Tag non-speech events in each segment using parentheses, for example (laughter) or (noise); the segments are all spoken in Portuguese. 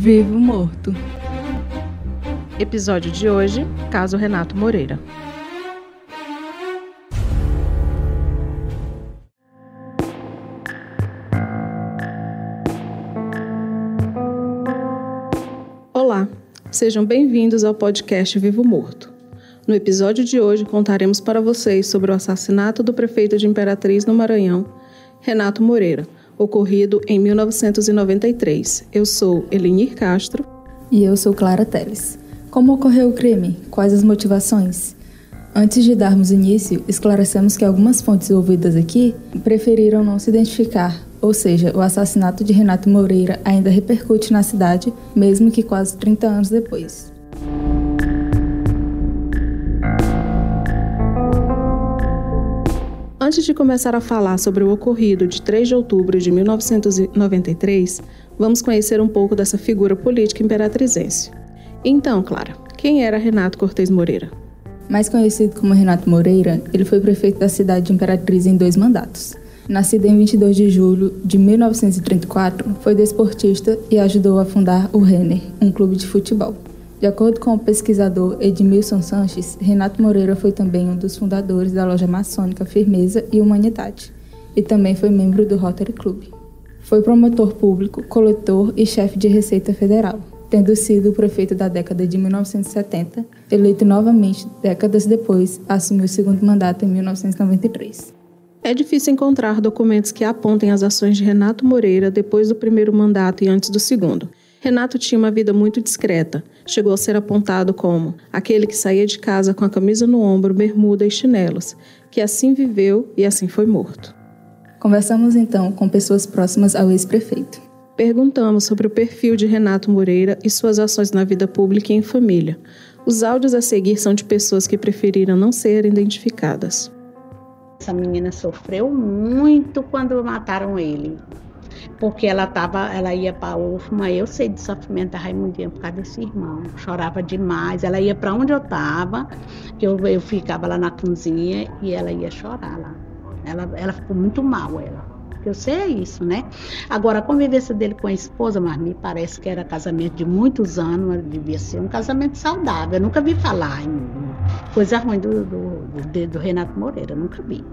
Vivo morto. Episódio de hoje: Caso Renato Moreira. Olá, sejam bem-vindos ao podcast Vivo Morto. No episódio de hoje contaremos para vocês sobre o assassinato do prefeito de Imperatriz no Maranhão, Renato Moreira, ocorrido em 1993. Eu sou Elenir Castro. E eu sou Clara Teles. Como ocorreu o crime? Quais as motivações? Antes de darmos início, esclarecemos que algumas fontes ouvidas aqui preferiram não se identificar, ou seja, o assassinato de Renato Moreira ainda repercute na cidade, mesmo que quase 30 anos depois. Antes de começar a falar sobre o ocorrido de 3 de outubro de 1993, vamos conhecer um pouco dessa figura política imperatrizense. Então, Clara, quem era Renato Cortes Moreira? Mais conhecido como Renato Moreira, ele foi prefeito da cidade de Imperatriz em dois mandatos. Nascido em 22 de julho de 1934, foi desportista e ajudou a fundar o Renner, um clube de futebol. De acordo com o pesquisador Edmilson Sanches, Renato Moreira foi também um dos fundadores da loja maçônica Firmeza e Humanidade, e também foi membro do Rotary Club. Foi promotor público, coletor e chefe de Receita Federal, tendo sido prefeito da década de 1970, eleito novamente décadas depois, assumiu o segundo mandato em 1993. É difícil encontrar documentos que apontem as ações de Renato Moreira depois do primeiro mandato e antes do segundo. Renato tinha uma vida muito discreta. Chegou a ser apontado como aquele que saía de casa com a camisa no ombro, bermuda e chinelos, que assim viveu e assim foi morto. Conversamos então com pessoas próximas ao ex-prefeito. Perguntamos sobre o perfil de Renato Moreira e suas ações na vida pública e em família. Os áudios a seguir são de pessoas que preferiram não ser identificadas. Essa menina sofreu muito quando mataram ele porque ela tava, ela ia para a UFMA, eu sei do sofrimento da Raimundinha por causa desse irmão, chorava demais, ela ia para onde eu estava, eu, eu ficava lá na cozinha e ela ia chorar lá, ela, ela ficou muito mal, ela. Eu sei é isso, né? Agora, a convivência dele com a esposa, mas me parece que era casamento de muitos anos, devia ser um casamento saudável. Eu nunca vi falar em coisa ruim do, do, do, Renato Moreira, nunca vi.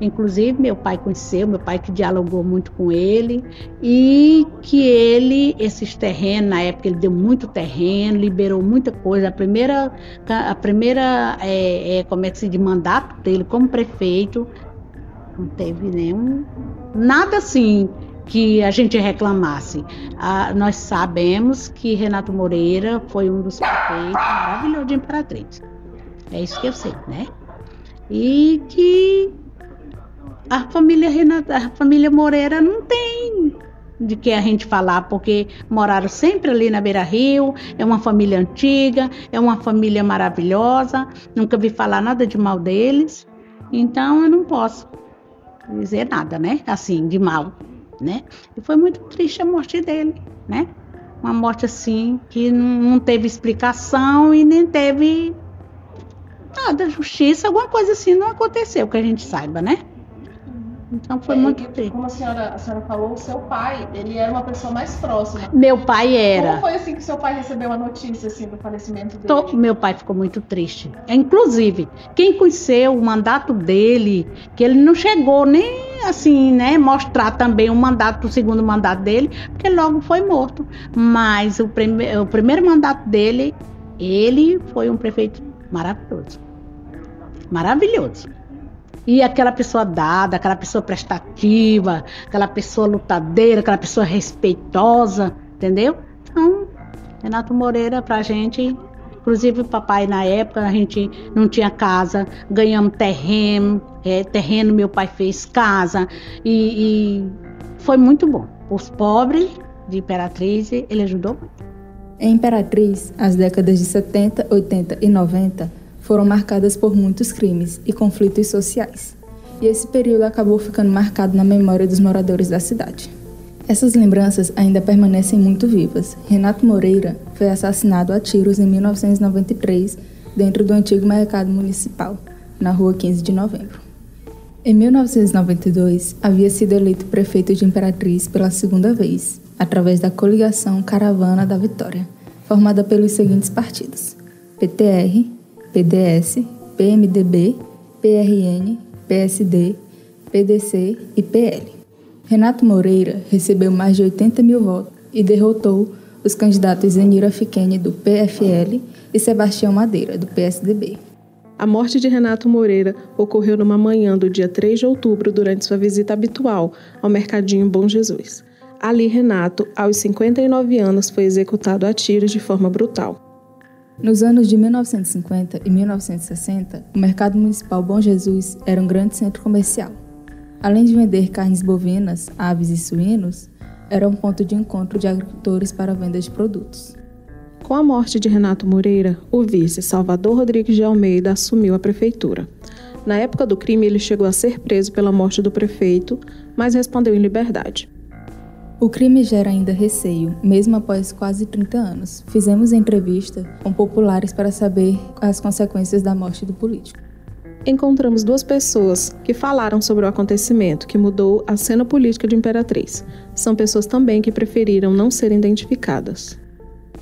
Inclusive, meu pai conheceu, meu pai que dialogou muito com ele, e que ele, esses terrenos, na época ele deu muito terreno, liberou muita coisa. A primeira, a primeira é, é, como é que se de mandato dele como prefeito, não teve nenhum, nada assim que a gente reclamasse. Ah, nós sabemos que Renato Moreira foi um dos prefeitos maravilhosos de Imperatriz. É isso que eu sei, né? E que a família Renata, a família Moreira não tem de que a gente falar, porque moraram sempre ali na Beira Rio, é uma família antiga, é uma família maravilhosa, nunca vi falar nada de mal deles, então eu não posso dizer nada, né? Assim, de mal, né? E foi muito triste a morte dele, né? Uma morte assim que não teve explicação e nem teve nada, justiça, alguma coisa assim não aconteceu que a gente saiba, né? Então foi é, muito triste. Como a senhora, a senhora falou, o seu pai, ele era uma pessoa mais próxima. Meu pai era. Como foi assim que seu pai recebeu a notícia assim do falecimento dele? Tô, meu pai ficou muito triste. Inclusive, quem conheceu o mandato dele, que ele não chegou nem assim, né, mostrar também o mandato, o segundo mandato dele, porque logo foi morto. Mas o, prime o primeiro mandato dele, ele foi um prefeito maravilhoso. Maravilhoso. E aquela pessoa dada, aquela pessoa prestativa, aquela pessoa lutadeira, aquela pessoa respeitosa, entendeu? Então, Renato Moreira pra gente, inclusive o papai na época, a gente não tinha casa, ganhamos terreno, é, terreno meu pai fez casa e, e foi muito bom. Os pobres de Imperatriz, ele ajudou muito. Em Imperatriz, as décadas de 70, 80 e 90 foram marcadas por muitos crimes e conflitos sociais, e esse período acabou ficando marcado na memória dos moradores da cidade. Essas lembranças ainda permanecem muito vivas. Renato Moreira foi assassinado a tiros em 1993 dentro do antigo mercado municipal, na rua 15 de novembro. Em 1992, havia sido eleito prefeito de Imperatriz pela segunda vez. Através da coligação Caravana da Vitória, formada pelos seguintes partidos: PTR, PDS, PMDB, PRN, PSD, PDC e PL. Renato Moreira recebeu mais de 80 mil votos e derrotou os candidatos Zenira Fiquene, do PFL, e Sebastião Madeira, do PSDB. A morte de Renato Moreira ocorreu numa manhã do dia 3 de outubro durante sua visita habitual ao Mercadinho Bom Jesus. Ali, Renato, aos 59 anos, foi executado a tiros de forma brutal. Nos anos de 1950 e 1960, o Mercado Municipal Bom Jesus era um grande centro comercial. Além de vender carnes bovinas, aves e suínos, era um ponto de encontro de agricultores para a venda de produtos. Com a morte de Renato Moreira, o vice Salvador Rodrigues de Almeida assumiu a prefeitura. Na época do crime, ele chegou a ser preso pela morte do prefeito, mas respondeu em liberdade. O crime gera ainda receio, mesmo após quase 30 anos. Fizemos entrevista com populares para saber as consequências da morte do político encontramos duas pessoas que falaram sobre o acontecimento que mudou a cena política de Imperatriz. São pessoas também que preferiram não serem identificadas.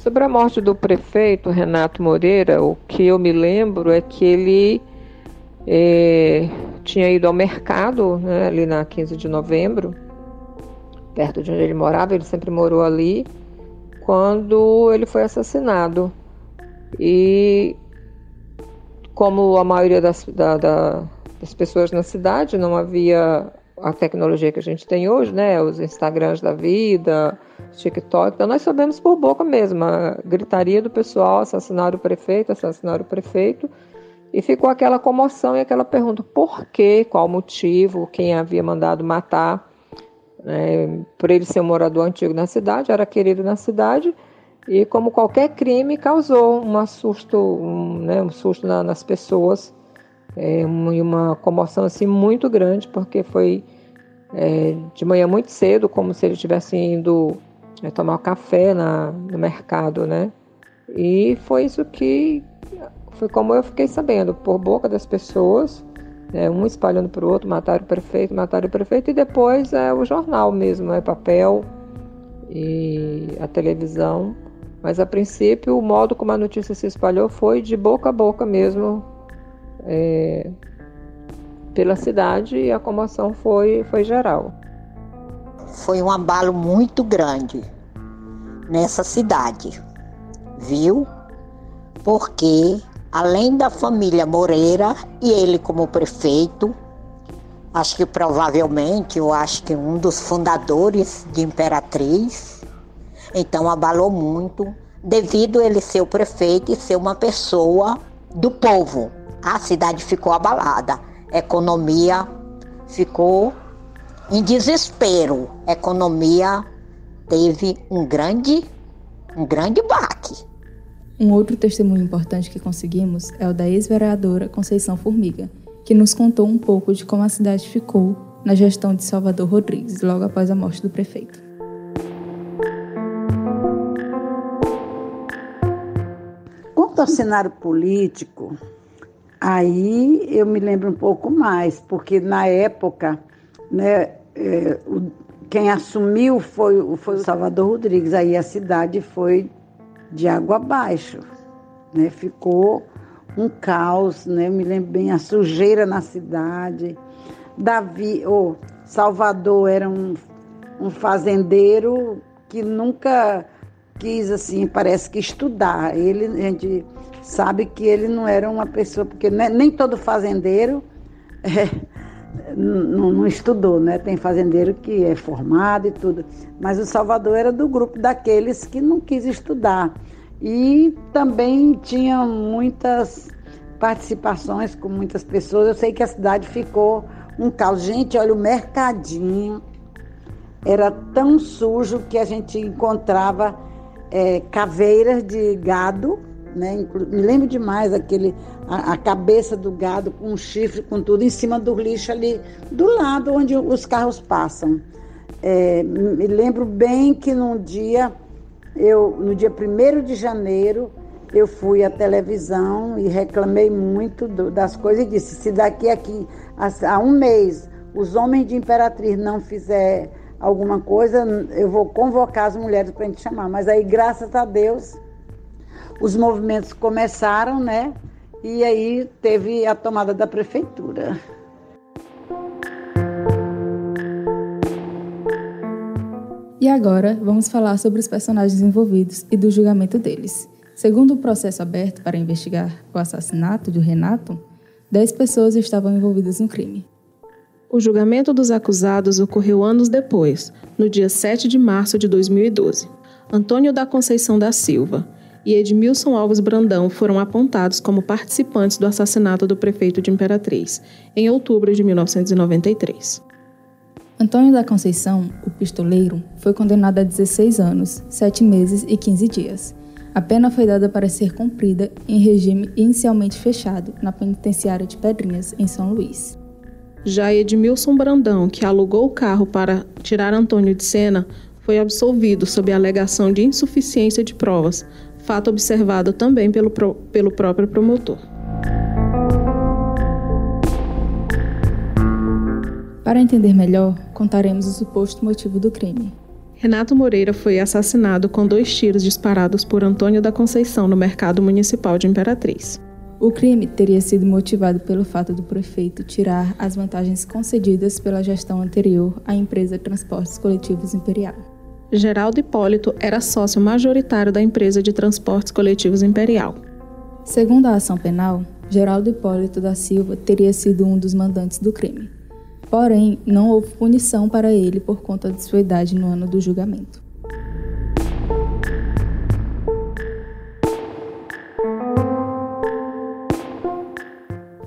Sobre a morte do prefeito Renato Moreira, o que eu me lembro é que ele é, tinha ido ao mercado, né, ali na 15 de novembro, perto de onde ele morava, ele sempre morou ali, quando ele foi assassinado. E como a maioria das, da, da, das pessoas na cidade, não havia a tecnologia que a gente tem hoje, né? Os Instagrams da vida, TikTok. Então nós sabemos por boca mesmo, a gritaria do pessoal, assassinar o prefeito, assassinar o prefeito. E ficou aquela comoção e aquela pergunta: por quê? Qual motivo? Quem havia mandado matar? É, por ele ser um morador antigo na cidade, era querido na cidade e como qualquer crime causou um susto, um, né, um susto na, nas pessoas é, uma comoção assim muito grande porque foi é, de manhã muito cedo, como se ele estivesse indo é, tomar café na, no mercado, né? E foi isso que foi como eu fiquei sabendo por boca das pessoas, é, um espalhando para o outro, mataram o prefeito, mataram o prefeito e depois é o jornal mesmo, é papel e a televisão mas a princípio, o modo como a notícia se espalhou foi de boca a boca mesmo é, pela cidade e a comoção foi, foi geral. Foi um abalo muito grande nessa cidade, viu? Porque além da família Moreira e ele como prefeito, acho que provavelmente, eu acho que um dos fundadores de Imperatriz, então abalou muito, devido ele ser o prefeito e ser uma pessoa do povo. A cidade ficou abalada, a economia ficou em desespero. A economia teve um grande, um grande baque. Um outro testemunho importante que conseguimos é o da ex-vereadora Conceição Formiga, que nos contou um pouco de como a cidade ficou na gestão de Salvador Rodrigues, logo após a morte do prefeito. Quanto ao cenário político, aí eu me lembro um pouco mais, porque na época, né, é, o, quem assumiu foi, foi o Salvador Rodrigues, aí a cidade foi de água abaixo, né, ficou um caos, né, eu me lembro bem, a sujeira na cidade. Davi, oh, Salvador era um, um fazendeiro que nunca quis, assim, parece que estudar. Ele, a gente sabe que ele não era uma pessoa, porque nem todo fazendeiro (laughs) é, não, não, estudou, né? Tem fazendeiro que é formado e tudo. Mas o Salvador era do grupo daqueles que não quis estudar. E também tinha muitas participações com muitas pessoas. Eu sei que a cidade ficou um caos. Gente, olha, o mercadinho era tão sujo que a gente encontrava é, caveiras de gado, né? Me lembro demais aquele a, a, cabeça do gado com chifre, com tudo em cima do lixo ali do lado onde os carros passam. É, me lembro bem que num dia eu no dia 1 de janeiro eu fui à televisão e reclamei muito do, das coisas e disse se daqui aqui a, a um mês os homens de Imperatriz não fizer alguma coisa, eu vou convocar as mulheres para a gente chamar. Mas aí, graças a Deus, os movimentos começaram, né? E aí teve a tomada da prefeitura. E agora vamos falar sobre os personagens envolvidos e do julgamento deles. Segundo o processo aberto para investigar o assassinato de Renato, 10 pessoas estavam envolvidas no crime. O julgamento dos acusados ocorreu anos depois, no dia 7 de março de 2012. Antônio da Conceição da Silva e Edmilson Alves Brandão foram apontados como participantes do assassinato do prefeito de Imperatriz, em outubro de 1993. Antônio da Conceição, o pistoleiro, foi condenado a 16 anos, 7 meses e 15 dias. A pena foi dada para ser cumprida em regime inicialmente fechado na penitenciária de Pedrinhas, em São Luís. Já Edmilson Brandão, que alugou o carro para tirar Antônio de cena, foi absolvido sob a alegação de insuficiência de provas, fato observado também pelo, pelo próprio promotor. Para entender melhor, contaremos o suposto motivo do crime. Renato Moreira foi assassinado com dois tiros disparados por Antônio da Conceição no mercado municipal de Imperatriz. O crime teria sido motivado pelo fato do prefeito tirar as vantagens concedidas pela gestão anterior à empresa Transportes Coletivos Imperial. Geraldo Hipólito era sócio majoritário da empresa de transportes coletivos Imperial. Segundo a ação penal, Geraldo Hipólito da Silva teria sido um dos mandantes do crime. Porém, não houve punição para ele por conta de sua idade no ano do julgamento.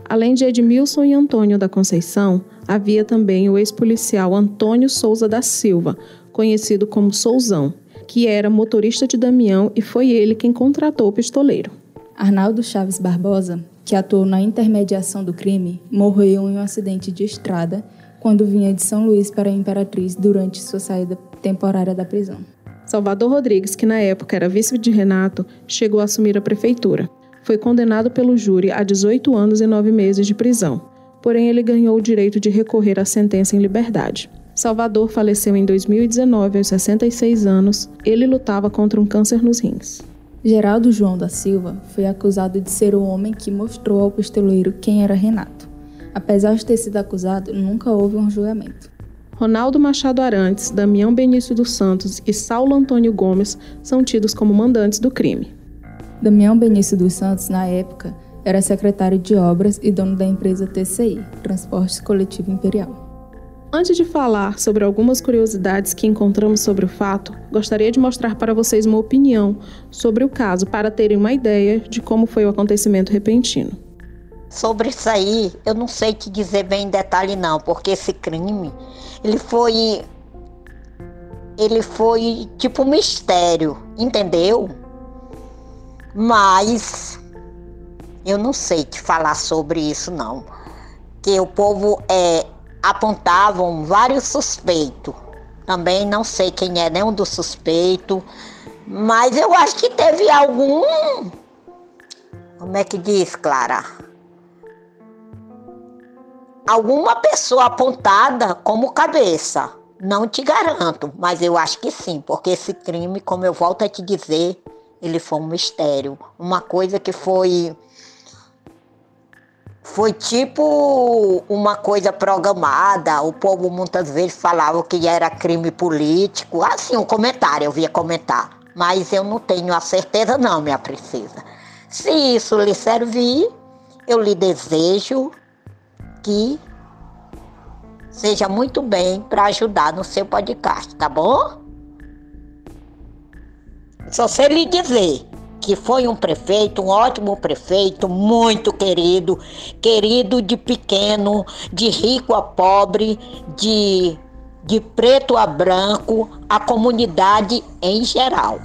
Além de Edmilson e Antônio da Conceição, havia também o ex-policial Antônio Souza da Silva, conhecido como Souzão, que era motorista de Damião e foi ele quem contratou o pistoleiro. Arnaldo Chaves Barbosa, que atuou na intermediação do crime, morreu em um acidente de estrada quando vinha de São Luís para a Imperatriz durante sua saída temporária da prisão. Salvador Rodrigues, que na época era vice de Renato, chegou a assumir a prefeitura foi condenado pelo júri a 18 anos e 9 meses de prisão. Porém, ele ganhou o direito de recorrer à sentença em liberdade. Salvador faleceu em 2019 aos 66 anos. Ele lutava contra um câncer nos rins. Geraldo João da Silva foi acusado de ser o homem que mostrou ao pistoleiro quem era Renato. Apesar de ter sido acusado, nunca houve um julgamento. Ronaldo Machado Arantes, Damião Benício dos Santos e Saulo Antônio Gomes são tidos como mandantes do crime. Damião Benício dos Santos, na época, era secretário de obras e dono da empresa TCI, Transporte Coletivo Imperial. Antes de falar sobre algumas curiosidades que encontramos sobre o fato, gostaria de mostrar para vocês uma opinião sobre o caso para terem uma ideia de como foi o acontecimento repentino. Sobre isso aí, eu não sei te dizer bem em detalhe não, porque esse crime, ele foi ele foi tipo um mistério, entendeu? Mas eu não sei te falar sobre isso não. Que o povo é, apontavam vários suspeitos. Também não sei quem é nenhum dos suspeitos. Mas eu acho que teve algum. Como é que diz, Clara? Alguma pessoa apontada como cabeça. Não te garanto, mas eu acho que sim, porque esse crime, como eu volto a te dizer, ele foi um mistério, uma coisa que foi foi tipo uma coisa programada. O povo muitas vezes falava que era crime político. Assim, um comentário, eu via comentar. Mas eu não tenho a certeza, não, minha princesa. Se isso lhe servir, eu lhe desejo que seja muito bem para ajudar no seu podcast, tá bom? Só sei lhe dizer que foi um prefeito, um ótimo prefeito, muito querido, querido de pequeno, de rico a pobre, de, de preto a branco, a comunidade em geral.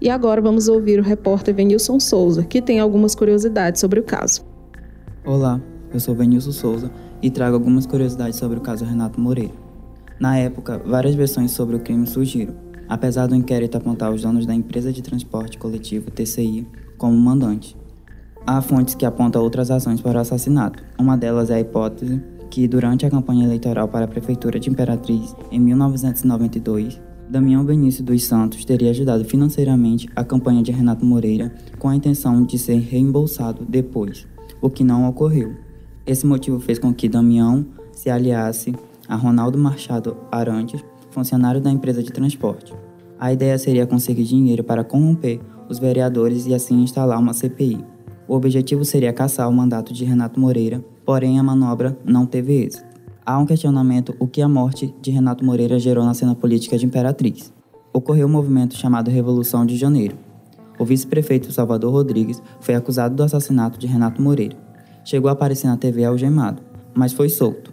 E agora vamos ouvir o repórter Venilson Souza, que tem algumas curiosidades sobre o caso. Olá, eu sou Venilson Souza e trago algumas curiosidades sobre o caso Renato Moreira. Na época, várias versões sobre o crime surgiram, apesar do inquérito apontar os donos da empresa de transporte coletivo TCI como mandante. Há fontes que apontam outras razões para o assassinato. Uma delas é a hipótese que, durante a campanha eleitoral para a Prefeitura de Imperatriz em 1992, Damião Benício dos Santos teria ajudado financeiramente a campanha de Renato Moreira com a intenção de ser reembolsado depois, o que não ocorreu. Esse motivo fez com que Damião se aliasse a Ronaldo Machado Arantes, funcionário da empresa de transporte. A ideia seria conseguir dinheiro para corromper os vereadores e assim instalar uma CPI. O objetivo seria caçar o mandato de Renato Moreira, porém a manobra não teve êxito. Há um questionamento o que a morte de Renato Moreira gerou na cena política de Imperatriz. Ocorreu um movimento chamado Revolução de Janeiro. O vice-prefeito Salvador Rodrigues foi acusado do assassinato de Renato Moreira. Chegou a aparecer na TV algemado, mas foi solto.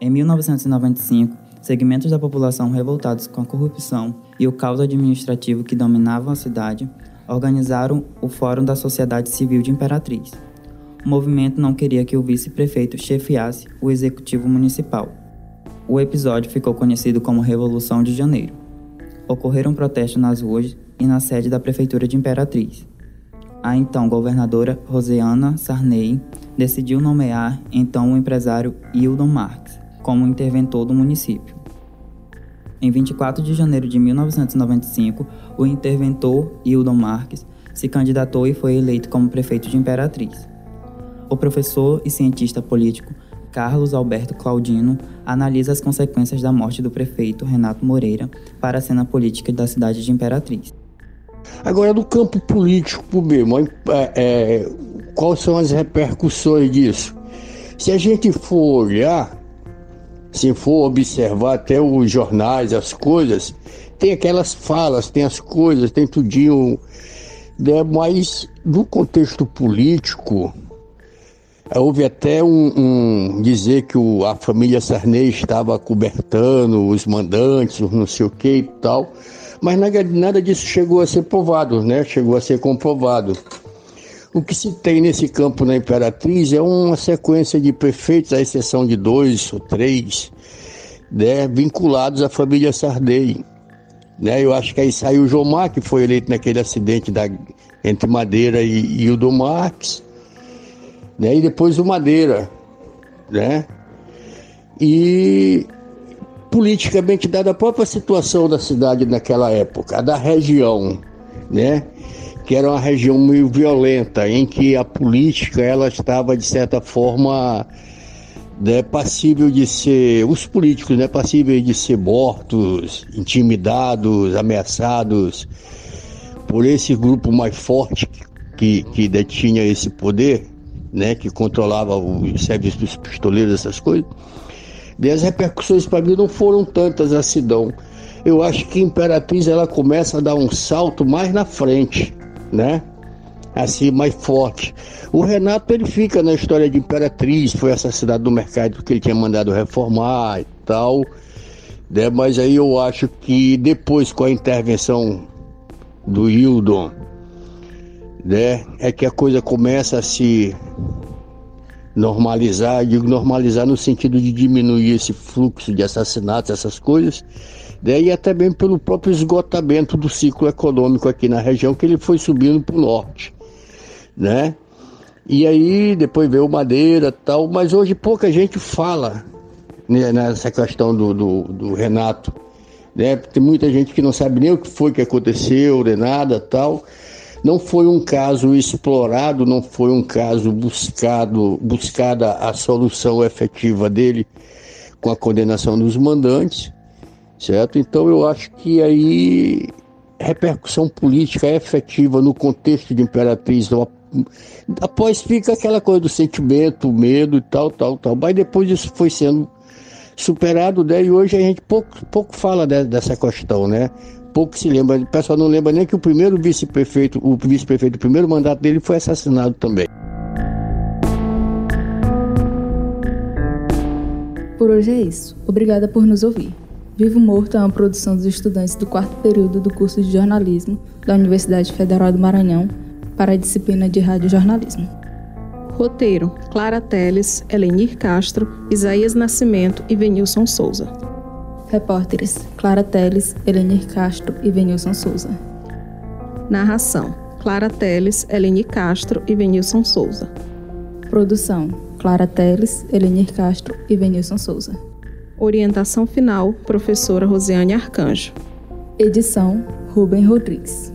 Em 1995, segmentos da população revoltados com a corrupção e o caos administrativo que dominavam a cidade organizaram o Fórum da Sociedade Civil de Imperatriz. O movimento não queria que o vice-prefeito chefiasse o executivo municipal. O episódio ficou conhecido como Revolução de Janeiro. Ocorreram protestos nas ruas e na sede da prefeitura de Imperatriz. A então governadora Roseana Sarney decidiu nomear então o empresário Hildon Marx como interventor do município. Em 24 de janeiro de 1995, o interventor Hildon Marques se candidatou e foi eleito como prefeito de Imperatriz. O professor e cientista político Carlos Alberto Claudino analisa as consequências da morte do prefeito Renato Moreira para a cena política da cidade de Imperatriz. Agora, no campo político mesmo, é, é, quais são as repercussões disso? Se a gente for olhar, se for observar até os jornais, as coisas, tem aquelas falas, tem as coisas, tem tudinho, né? mas no contexto político, Houve até um, um dizer que o, a família Sarney estava cobertando os mandantes, não sei o que e tal, mas nada, nada disso chegou a ser provado, né? Chegou a ser comprovado. O que se tem nesse campo na Imperatriz é uma sequência de prefeitos, à exceção de dois ou três, né, vinculados à família Sarney. Né? Eu acho que aí saiu o Jomar, que foi eleito naquele acidente da, entre Madeira e, e o do Marques né? E depois o Madeira, né? E politicamente dada a própria situação da cidade naquela época, da região, né? Que era uma região meio violenta, em que a política ela estava de certa forma né, passível de ser, os políticos, né, passíveis de ser mortos, intimidados, ameaçados por esse grupo mais forte que, que detinha esse poder, né, que controlava o serviço dos pistoleiros, essas coisas. E as repercussões para mim não foram tantas a Sidão. Eu acho que a Imperatriz ela começa a dar um salto mais na frente, né? Assim, mais forte. O Renato ele fica na história de Imperatriz, foi assassinado no mercado porque ele tinha mandado reformar e tal. Né? Mas aí eu acho que depois com a intervenção do Hildon, né, é que a coisa começa a se normalizar, digo normalizar no sentido de diminuir esse fluxo de assassinatos, essas coisas, né, e até bem pelo próprio esgotamento do ciclo econômico aqui na região, que ele foi subindo para o norte, né? E aí depois veio Madeira tal, mas hoje pouca gente fala né, nessa questão do, do, do, Renato, né? Tem muita gente que não sabe nem o que foi que aconteceu, nem nada tal. Não foi um caso explorado, não foi um caso buscado, buscada a solução efetiva dele com a condenação dos mandantes, certo? Então eu acho que aí repercussão política efetiva no contexto de Imperatriz, após fica aquela coisa do sentimento, medo e tal, tal, tal, mas depois isso foi sendo superado, né? E hoje a gente pouco, pouco fala dessa questão, né? pouco se lembra, o pessoal não lembra nem que o primeiro vice-prefeito, o vice-prefeito, o primeiro mandato dele foi assassinado também. Por hoje é isso. Obrigada por nos ouvir. Vivo Morto é uma produção dos estudantes do quarto período do curso de jornalismo da Universidade Federal do Maranhão para a disciplina de radiojornalismo. Roteiro: Clara Teles, Elenir Castro, Isaías Nascimento e Venilson Souza. Repórteres Clara Teles, Elenir Castro e Venilson Souza. Narração Clara Teles, Eleni Castro e Venilson Souza. Produção Clara Teles, Elenir Castro e Venilson Souza. Orientação final, professora Rosiane Arcanjo. Edição, Rubem Rodrigues.